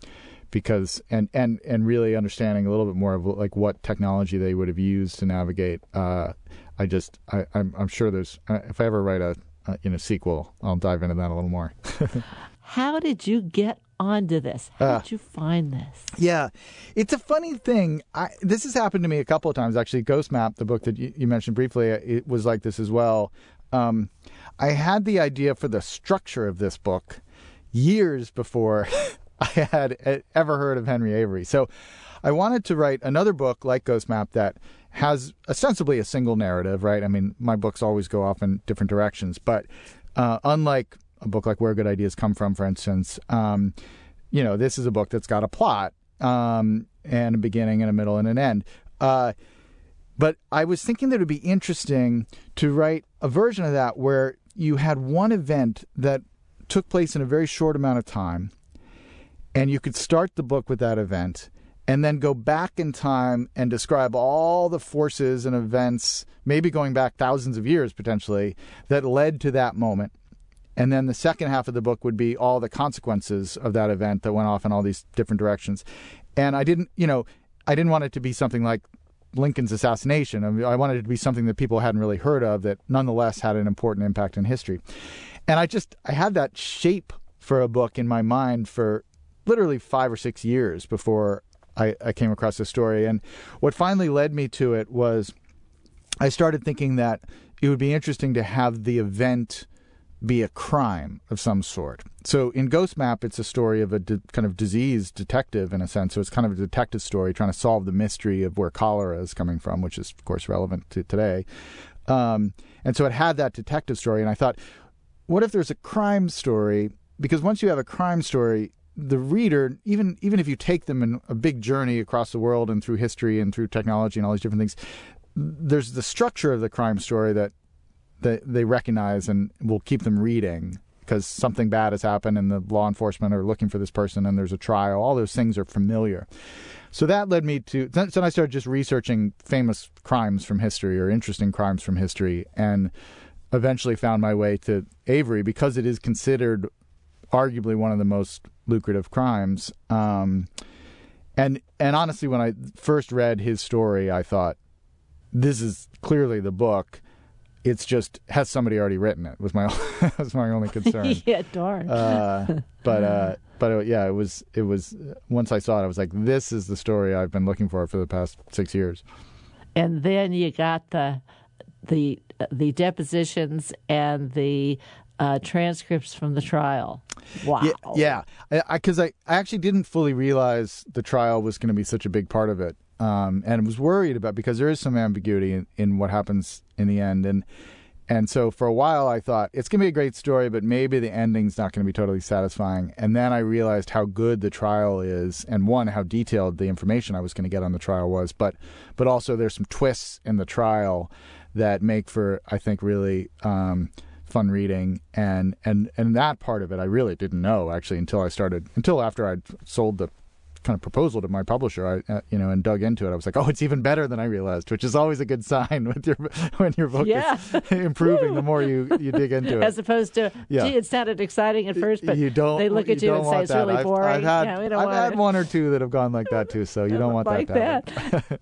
because and and and really understanding a little bit more of like what technology they would have used to navigate. Uh, I just I, I'm I'm sure there's uh, if I ever write a uh, in a sequel, I'll dive into that a little more. *laughs* How did you get onto this? How Uh, did you find this? Yeah, it's a funny thing. I, this has happened to me a couple of times actually. Ghost Map, the book that you, you mentioned briefly, it was like this as well. Um, I had the idea for the structure of this book years before *laughs* I had ever heard of Henry Avery. So I wanted to write another book like Ghost Map that has ostensibly a single narrative, right? I mean, my books always go off in different directions, but uh, unlike a book like Where Good Ideas Come From, for instance, um, you know, this is a book that's got a plot um, and a beginning and a middle and an end. Uh, but I was thinking that it would be interesting to write a version of that where you had one event that took place in a very short amount of time, and you could start the book with that event and then go back in time and describe all the forces and events, maybe going back thousands of years potentially, that led to that moment. And then the second half of the book would be all the consequences of that event that went off in all these different directions. And I didn't, you know, I didn't want it to be something like Lincoln's assassination. I, mean, I wanted it to be something that people hadn't really heard of that nonetheless had an important impact in history. And I just, I had that shape for a book in my mind for literally five or six years before I, I came across this story. And what finally led me to it was I started thinking that it would be interesting to have the event be a crime of some sort. So in Ghost Map, it's a story of a de- kind of disease detective in a sense. So it's kind of a detective story trying to solve the mystery of where cholera is coming from, which is, of course, relevant to today. Um, and so it had that detective story. And I thought, what if there's a crime story? Because once you have a crime story, the reader, even even if you take them in a big journey across the world and through history and through technology and all these different things, there's the structure of the crime story that that they recognize and will keep them reading because something bad has happened and the law enforcement are looking for this person and there's a trial. All those things are familiar. So that led me to. Then I started just researching famous crimes from history or interesting crimes from history, and eventually found my way to Avery because it is considered arguably one of the most lucrative crimes. Um, and and honestly, when I first read his story, I thought this is clearly the book. It's just has somebody already written it. Was my *laughs* was my only concern. *laughs* yeah, darn. uh, but uh, *laughs* but it, yeah, it was it was once I saw it, I was like, this is the story I've been looking for for the past six years. and then you got the the the depositions and the uh, transcripts from the trial. Wow. Yeah, yeah. Because I, I, I actually didn't fully realize the trial was going to be such a big part of it, um, and was worried about because there is some ambiguity in, in what happens in the end, and and so for a while I thought it's going to be a great story, but maybe the ending's not going to be totally satisfying. And then I realized how good the trial is, and one how detailed the information I was going to get on the trial was, but but also there's some twists in the trial that make for I think really. Um, fun reading and and and that part of it I really didn't know actually until I started until after I'd sold the kind of proposal to my publisher I uh, you know and dug into it I was like oh it's even better than I realized which is always a good sign *laughs* with your when your book Yeah. is *laughs* improving the more you you dig into *laughs* it As opposed to, Yeah. gee, it sounded exciting at first, but you don't they look at you, don't and say it's that. really I've, boring. I've had yeah, I've had one or two that have gone like that too so you don't want like that that.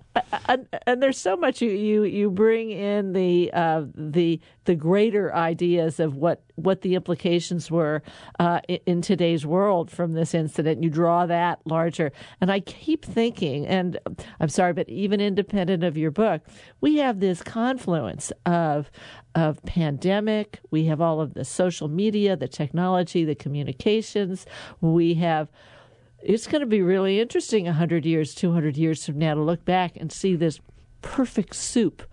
and, and there's so much you, you, you bring in the uh, the the greater ideas of what what the implications were uh, in, today's world from this incident. You draw that larger, and I keep thinking, and I'm sorry, but even independent of your book, we have this confluence of of pandemic. We have all of the social media, the technology, the communications. We have it's going to be really interesting 100 years 200 years from now to look back and see this perfect soup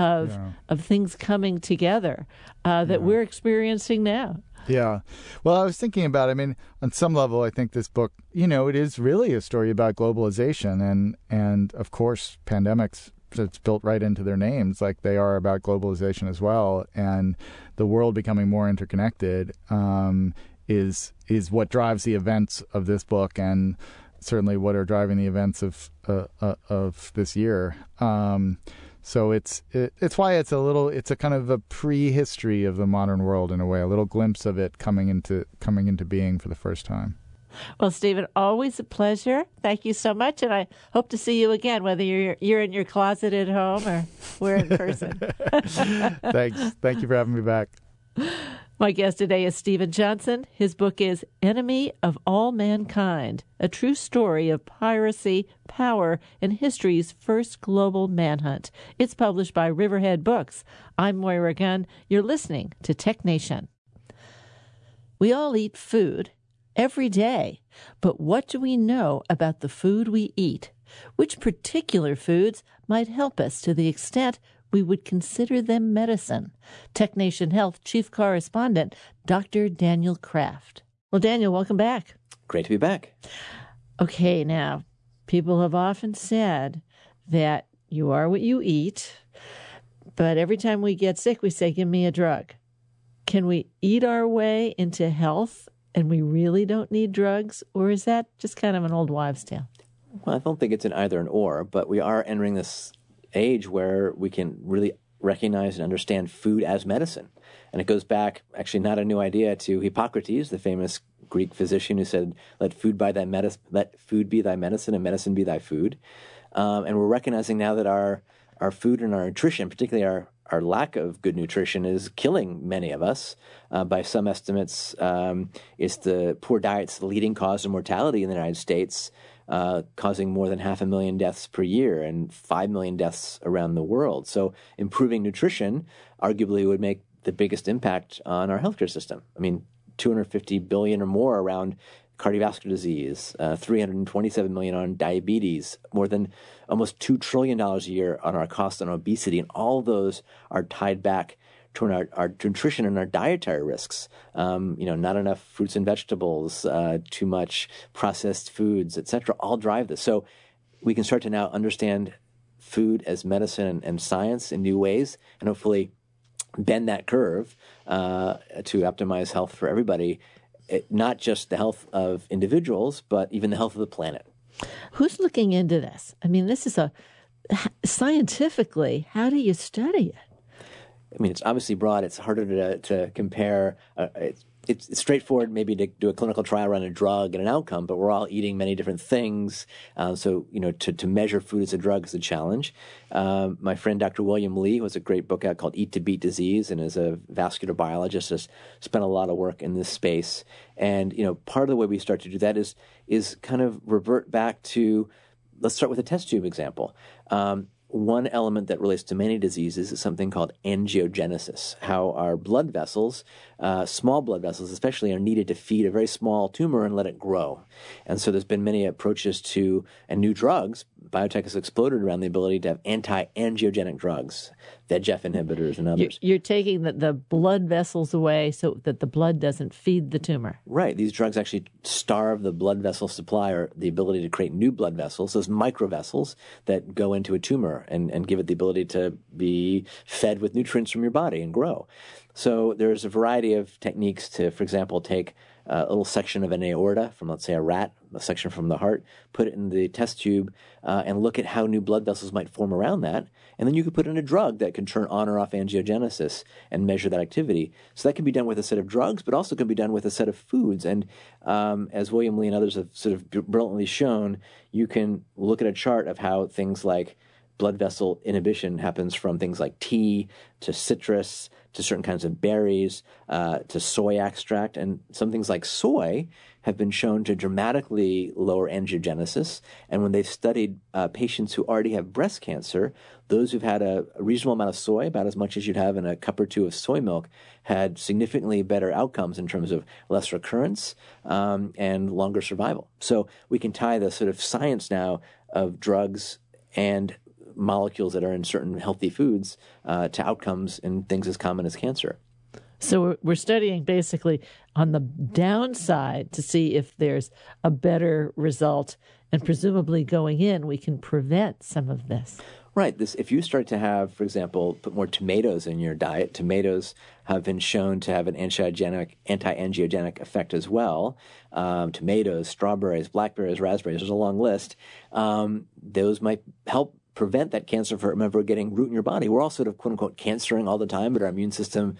of of things coming together uh, that we're experiencing now Yeah. Well, I was thinking about, I mean, on some level, I think this book, you know, it is really a story about globalization and, and of course, pandemics, it's built right into their names, like they are about globalization as well. And the world becoming more interconnected um, is, is what drives the events of this book. And, certainly what are driving the events of uh, uh, of this year. Um, so it's it, it's why it's a little it's a kind of a prehistory of the modern world in a way, a little glimpse of it coming into coming into being for the first time. Well, Steven, always a pleasure. Thank you so much, and I hope to see you again, whether you're you're in your closet at home or we're in person. *laughs* Thanks. Thank you for having me back. *laughs* My guest today is Steven Johnson. His book is Enemy of All Mankind, a true story of piracy, power, and history's first global manhunt. It's published by Riverhead Books. I'm Moira Gunn. You're listening to Tech Nation. We all eat food every day, but what do we know about the food we eat? Which particular foods might help us to the extent we would consider them medicine. TechNation Health Chief Correspondent Dr. Daniel Kraft. Well, Daniel, welcome back. Great to be back. Okay, now, people have often said that you are what you eat, but every time we get sick, we say, Give me a drug. Can we eat our way into health and we really don't need drugs? Or is that just kind of an old wives' tale? Well, I don't think it's an either and or, but we are entering this age where we can really recognize and understand food as medicine. And it goes back, actually, not a new idea, to Hippocrates, the famous Greek physician who said, "Let food by thy medicine, let food be thy medicine, and medicine be thy food." Um, and we're recognizing now that our our food and our nutrition, particularly our our lack of good nutrition, is killing many of us. Uh, by some estimates, um, it's the poor diet's the leading cause of mortality in the United States uh, causing more than half a million deaths per year and five million deaths around the world. So, improving nutrition arguably would make the biggest impact on our healthcare system. I mean, 250 billion or more around cardiovascular disease, uh, 327 million on diabetes, more than almost two trillion dollars a year on our cost on obesity, and all those are tied back to our, our nutrition and our dietary risks. Um, you know, not enough fruits and vegetables, uh, too much processed foods, etc. All drive this. So we can start to now understand food as medicine and, and science in new ways, and hopefully bend that curve uh, to optimize health for everybody. It, not just the health of individuals, but even the health of the planet. Who's looking into this? I mean, this is a scientifically, how do you study it? I mean, it's obviously broad. It's harder to, to compare. Uh, it's, it's, straightforward, maybe to do a clinical trial around a drug and an outcome, but we're all eating many different things. Uh, so, you know, to, to measure food as a drug is a challenge. Uh, my friend Dr. William Li has a great book out called Eat to Beat Disease and is a vascular biologist, has spent a lot of work in this space. And, you know, part of the way we start to do that is, is kind of revert back to, let's start with a test tube example. Um, one element that relates to many diseases is something called angiogenesis, how our blood vessels, uh, small blood vessels especially, are needed to feed a very small tumor and let it grow. And so there's been many approaches to, and new drugs, biotech has exploded around the ability to have anti-angiogenic drugs, VEGF inhibitors and others. You're taking the, the blood vessels away so that the blood doesn't feed the tumor. Right. These drugs actually starve the blood vessel supply or the ability to create new blood vessels, those microvessels that go into a tumor and, and give it the ability to be fed with nutrients from your body and grow. So there's a variety of techniques to, for example, take a little section of an aorta from, let's say, a rat, a section from the heart, put it in the test tube, uh, and look at how new blood vessels might form around that. And then you could put in a drug that can turn on or off angiogenesis and measure that activity. So that can be done with a set of drugs, but also can be done with a set of foods. And um, as William Li and others have sort of brilliantly shown, you can look at a chart of how things like blood vessel inhibition happens from things like tea to citrus to certain kinds of berries, uh, to soy extract, and some things like soy have been shown to dramatically lower angiogenesis. And when they've studied uh, patients who already have breast cancer, those who've had a, reasonable amount of soy, about as much as you'd have in a cup or two of soy milk, had significantly better outcomes in terms of less recurrence um, and longer survival. So we can tie the sort of science now of drugs and molecules that are in certain healthy foods uh, to outcomes in things as common as cancer. So we're studying basically on the downside to see if there's a better result, and presumably going in, we can prevent some of this. Right. This, if you start to have, for example, put more tomatoes in your diet, tomatoes have been shown to have an anti-angiogenic, anti-angiogenic effect as well. Um, tomatoes, strawberries, blackberries, raspberries, there's a long list. Um, those might help prevent that cancer from ever getting root in your body. We're all sort of quote unquote cancering all the time, but our immune system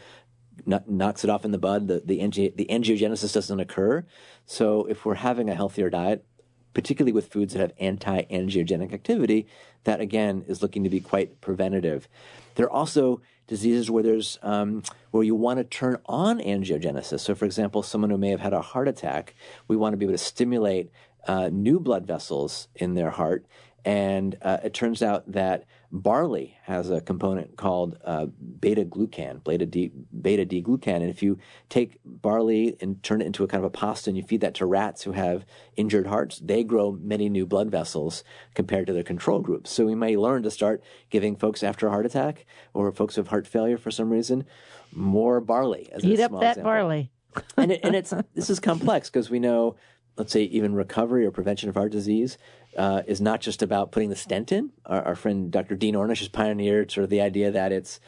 knocks it off in the bud. The, the, angi- the angiogenesis doesn't occur. So if we're having a healthier diet, particularly with foods that have anti-angiogenic activity, that again is looking to be quite preventative. There are also diseases where there's um, where you want to turn on angiogenesis. So, for example, someone who may have had a heart attack, we want to be able to stimulate uh, new blood vessels in their heart and uh, it turns out that barley has a component called uh, beta glucan, beta D, beta D glucan. And if you take barley and turn it into a kind of a pasta and you feed that to rats who have injured hearts, they grow many new blood vessels compared to their control group. So we may learn to start giving folks after a heart attack or folks with heart failure for some reason more barley. Eat up that example. barley. and, it, and it's this is complex because we know let's say even recovery or prevention of heart disease uh, is not just about putting the stent in. Our, our, friend Dr. Dean Ornish has pioneered sort of the idea that it's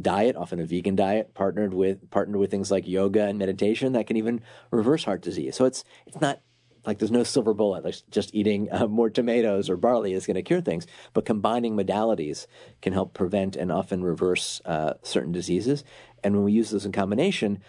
diet, often a vegan diet, partnered with partnered with things like yoga and meditation that can even reverse heart disease. So it's it's not like there's no silver bullet. Like just eating uh, more tomatoes or barley is going to cure things, but combining modalities can help prevent and often reverse uh, certain diseases. And when we use those in combination,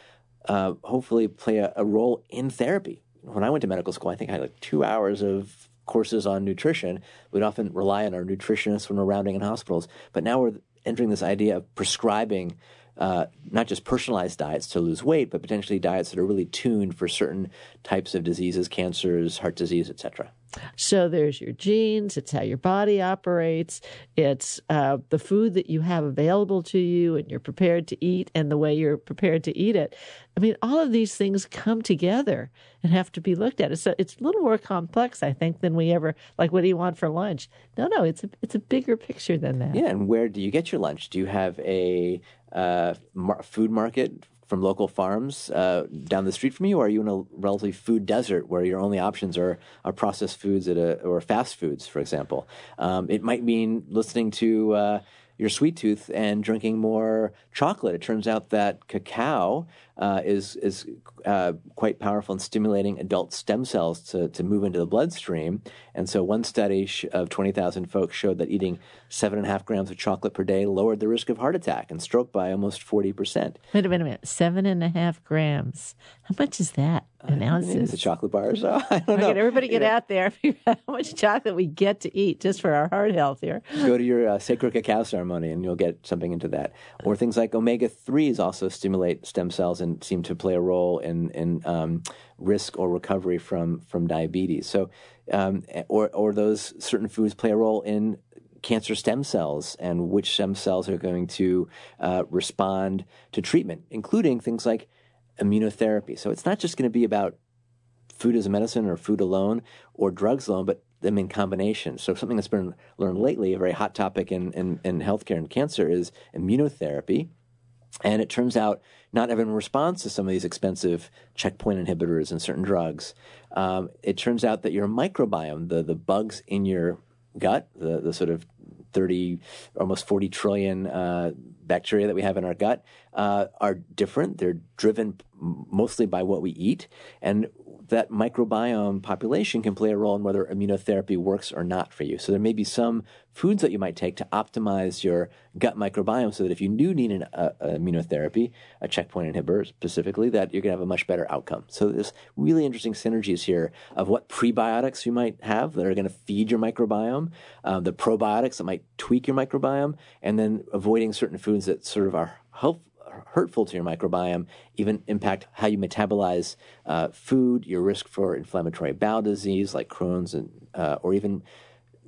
uh, hopefully play a, a role in therapy when I went to medical school, I think I had like two hours of courses on nutrition. We'd often rely on our nutritionists when we're rounding in hospitals. But now we're entering this idea of prescribing uh, not just personalized diets to lose weight, but potentially diets that are really tuned for certain types of diseases, cancers, heart disease, etc. So there's your genes, it's how your body operates, it's uh, the food that you have available to you and you're prepared to eat and the way you're prepared to eat it. I mean, all of these things come together and have to be looked at. So it's a little more complex, I think, than we ever like. What do you want for lunch? No, no, it's a it's a bigger picture than that. Yeah, and where do you get your lunch? Do you have a uh, mar- food market from local farms uh, down the street from you, or are you in a relatively food desert where your only options are, are processed foods a, or fast foods, for example? Um, it might mean listening to uh, your sweet tooth and drinking more chocolate. It turns out that cacao uh, is is uh, quite powerful in stimulating adult stem cells to, to move into the bloodstream. And so, one study sh- of 20,000 folks showed that eating seven and a half grams of chocolate per day lowered the risk of heart attack and stroke by almost 40%. Wait a minute, a minute. Seven and a half grams. How much is that in ounces? is a chocolate bar, so I don't *laughs* know. everybody get yeah. out there. how much chocolate we get to eat just for our heart health here. Go to your uh, sacred cacao ceremony and you'll get something into that. Or things like omega 3s also stimulate stem cells and seem to play a role in, in um, risk or recovery from, from diabetes. So, um, or, or those certain foods play a role in cancer stem cells and which stem cells are going to uh, respond to treatment, including things like immunotherapy. So it's not just going to be about food as a medicine or food alone or drugs alone, but them in combination. So something that's been learned lately, a very hot topic in, in, in healthcare and cancer is immunotherapy. And it turns out not everyone responds to some of these expensive checkpoint inhibitors and certain drugs. Um, it turns out that your microbiome, the, the bugs in your gut, the, the sort of 30, almost 40 trillion uh, bacteria that we have in our gut, uh, are different. They're driven mostly by what we eat. And that microbiome population can play a role in whether immunotherapy works or not for you. So there may be some foods that you might take to optimize your gut microbiome so that if you do need an uh, immunotherapy, a checkpoint inhibitor specifically, that you're going to have a much better outcome. So there's really interesting synergies here of what prebiotics you might have that are going to feed your microbiome, um, the probiotics that might tweak your microbiome, and then avoiding certain foods that sort of are help, hurtful to your microbiome, even impact how you metabolize uh, food, your risk for inflammatory bowel disease like Crohn's, and uh, or even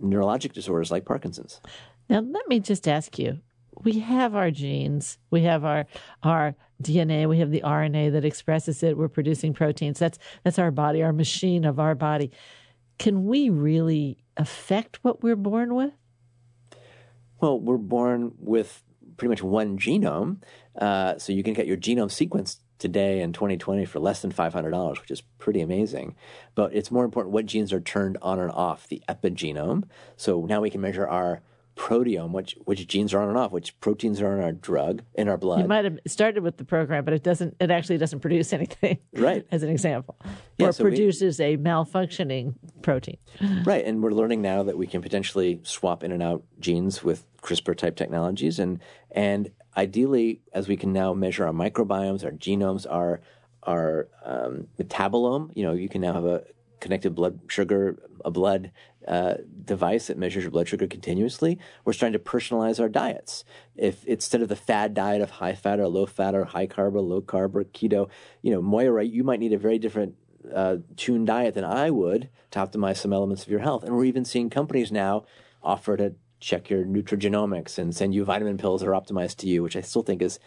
neurologic disorders like Parkinson's. Now, let me just ask you: We have our genes, we have our our DNA, we have the RNA that expresses it. We're producing proteins. That's that's our body, our machine of our body. Can we really affect what we're born with? Well, we're born with pretty much one genome. Uh, so you can get your genome sequenced today in 2020 for less than $500, which is pretty amazing. But it's more important what genes are turned on and off, the epigenome. So now we can measure our proteome, which which genes are on and off, which proteins are in our drug in our blood. You might have started with the program, but it doesn't. It actually doesn't produce anything. Right. *laughs* As an example, Yeah, or so we- produces a malfunctioning protein. *laughs* Right, and we're learning now that we can potentially swap in and out genes with CRISPR type technologies, and and ideally, as we can now measure our microbiomes, our genomes, our our um, metabolome. You know, you can now have a connected blood sugar, a blood uh, device that measures your blood sugar continuously. We're starting to personalize our diets. If instead of the fad diet of high fat or low fat or high carb or low carb or keto, you know, Moira, right, you might need a very different uh, tuned diet than I would to optimize some elements of your health. And we're even seeing companies now offer to check your nutrigenomics and send you vitamin pills that are optimized to you, which I still think is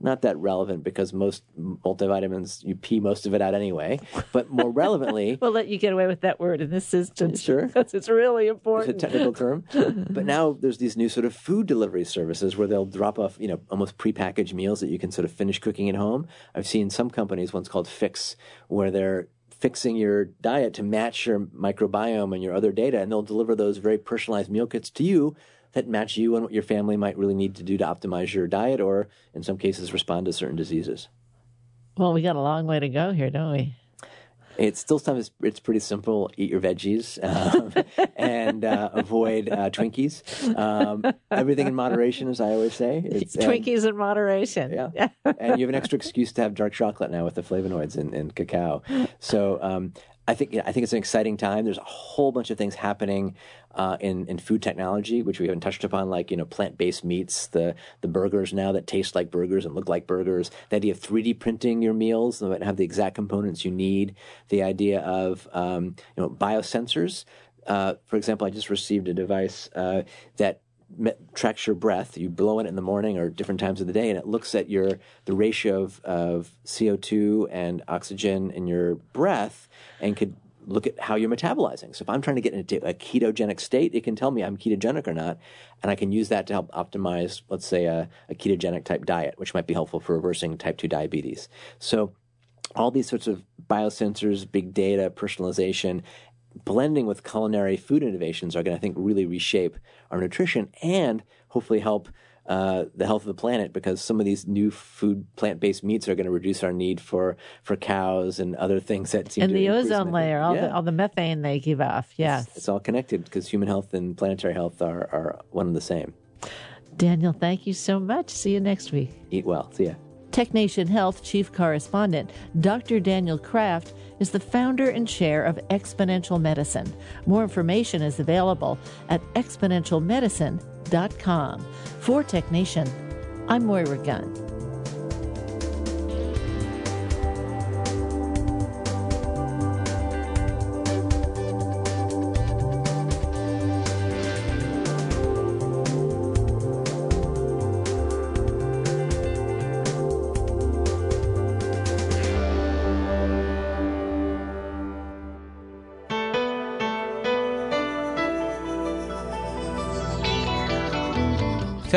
not that relevant because most multivitamins you pee most of it out anyway. But more *laughs* relevantly, We'll let you get away with that word in this system, Sure. *laughs* because it's really important. it's a technical term. *laughs* But now there's these new sort of food delivery services where they'll drop off, you know, almost prepackaged meals that you can sort of finish cooking at home. I've seen some companies, one's called Fix, where they're fixing your diet to match your microbiome and your other data, and they'll deliver those very personalized meal kits to you that match you and what your family might really need to do to optimize your diet or in some cases respond to certain diseases. well, we got a long way to go here, don't we? It's still sometimes it's pretty simple. Eat your veggies um, *laughs* and uh, avoid uh, Twinkies. Um, everything in moderation, as I always say. It's, and- Twinkies in moderation. yeah. *laughs* and you have an extra excuse to have dark chocolate now with the flavonoids in, in cacao. So um, I think I think it's an exciting time. There's a whole bunch of things happening uh, in in food technology, which we haven't touched upon, like you know plant based meats, the the burgers now that taste like burgers and look like burgers. The idea of 3D printing your meals that have the exact components you need. The idea of um, you know biosensors. Uh, for example, I just received a device uh, that tracks your breath. You blow it in the morning or different times of the day, and it looks at your the ratio of, of CO two and oxygen in your breath, and could look at how you're metabolizing. So if I'm trying to get into a ketogenic state, it can tell me I'm ketogenic or not, and I can use that to help optimize, let's say, a, a ketogenic type diet, which might be helpful for reversing type two diabetes. So all these sorts of biosensors, big data, personalization, blending with culinary food innovations are going to, I think, really reshape our nutrition and hopefully help uh, the health of the planet because some of these new food plant-based meats are going to reduce our need for for cows and other things that seem And the ozone layer, all Yeah. the all the methane they give off. Yes. It's all connected because human health and planetary health are, are one and the same. Daniel, thank you so much. See you next week. Eat well. See ya. TechNation Health Chief Correspondent Dr. Daniel Kraft is the founder and chair of Exponential Medicine. More information is available at exponentialmedicine.com. For TechNation, I'm Moira Gunn.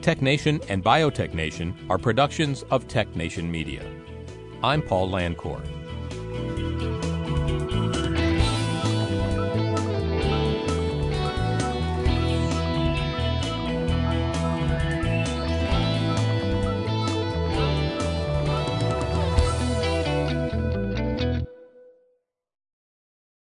TechNation and Biotech Nation are productions of TechNation Media. I'm Paul Landcore.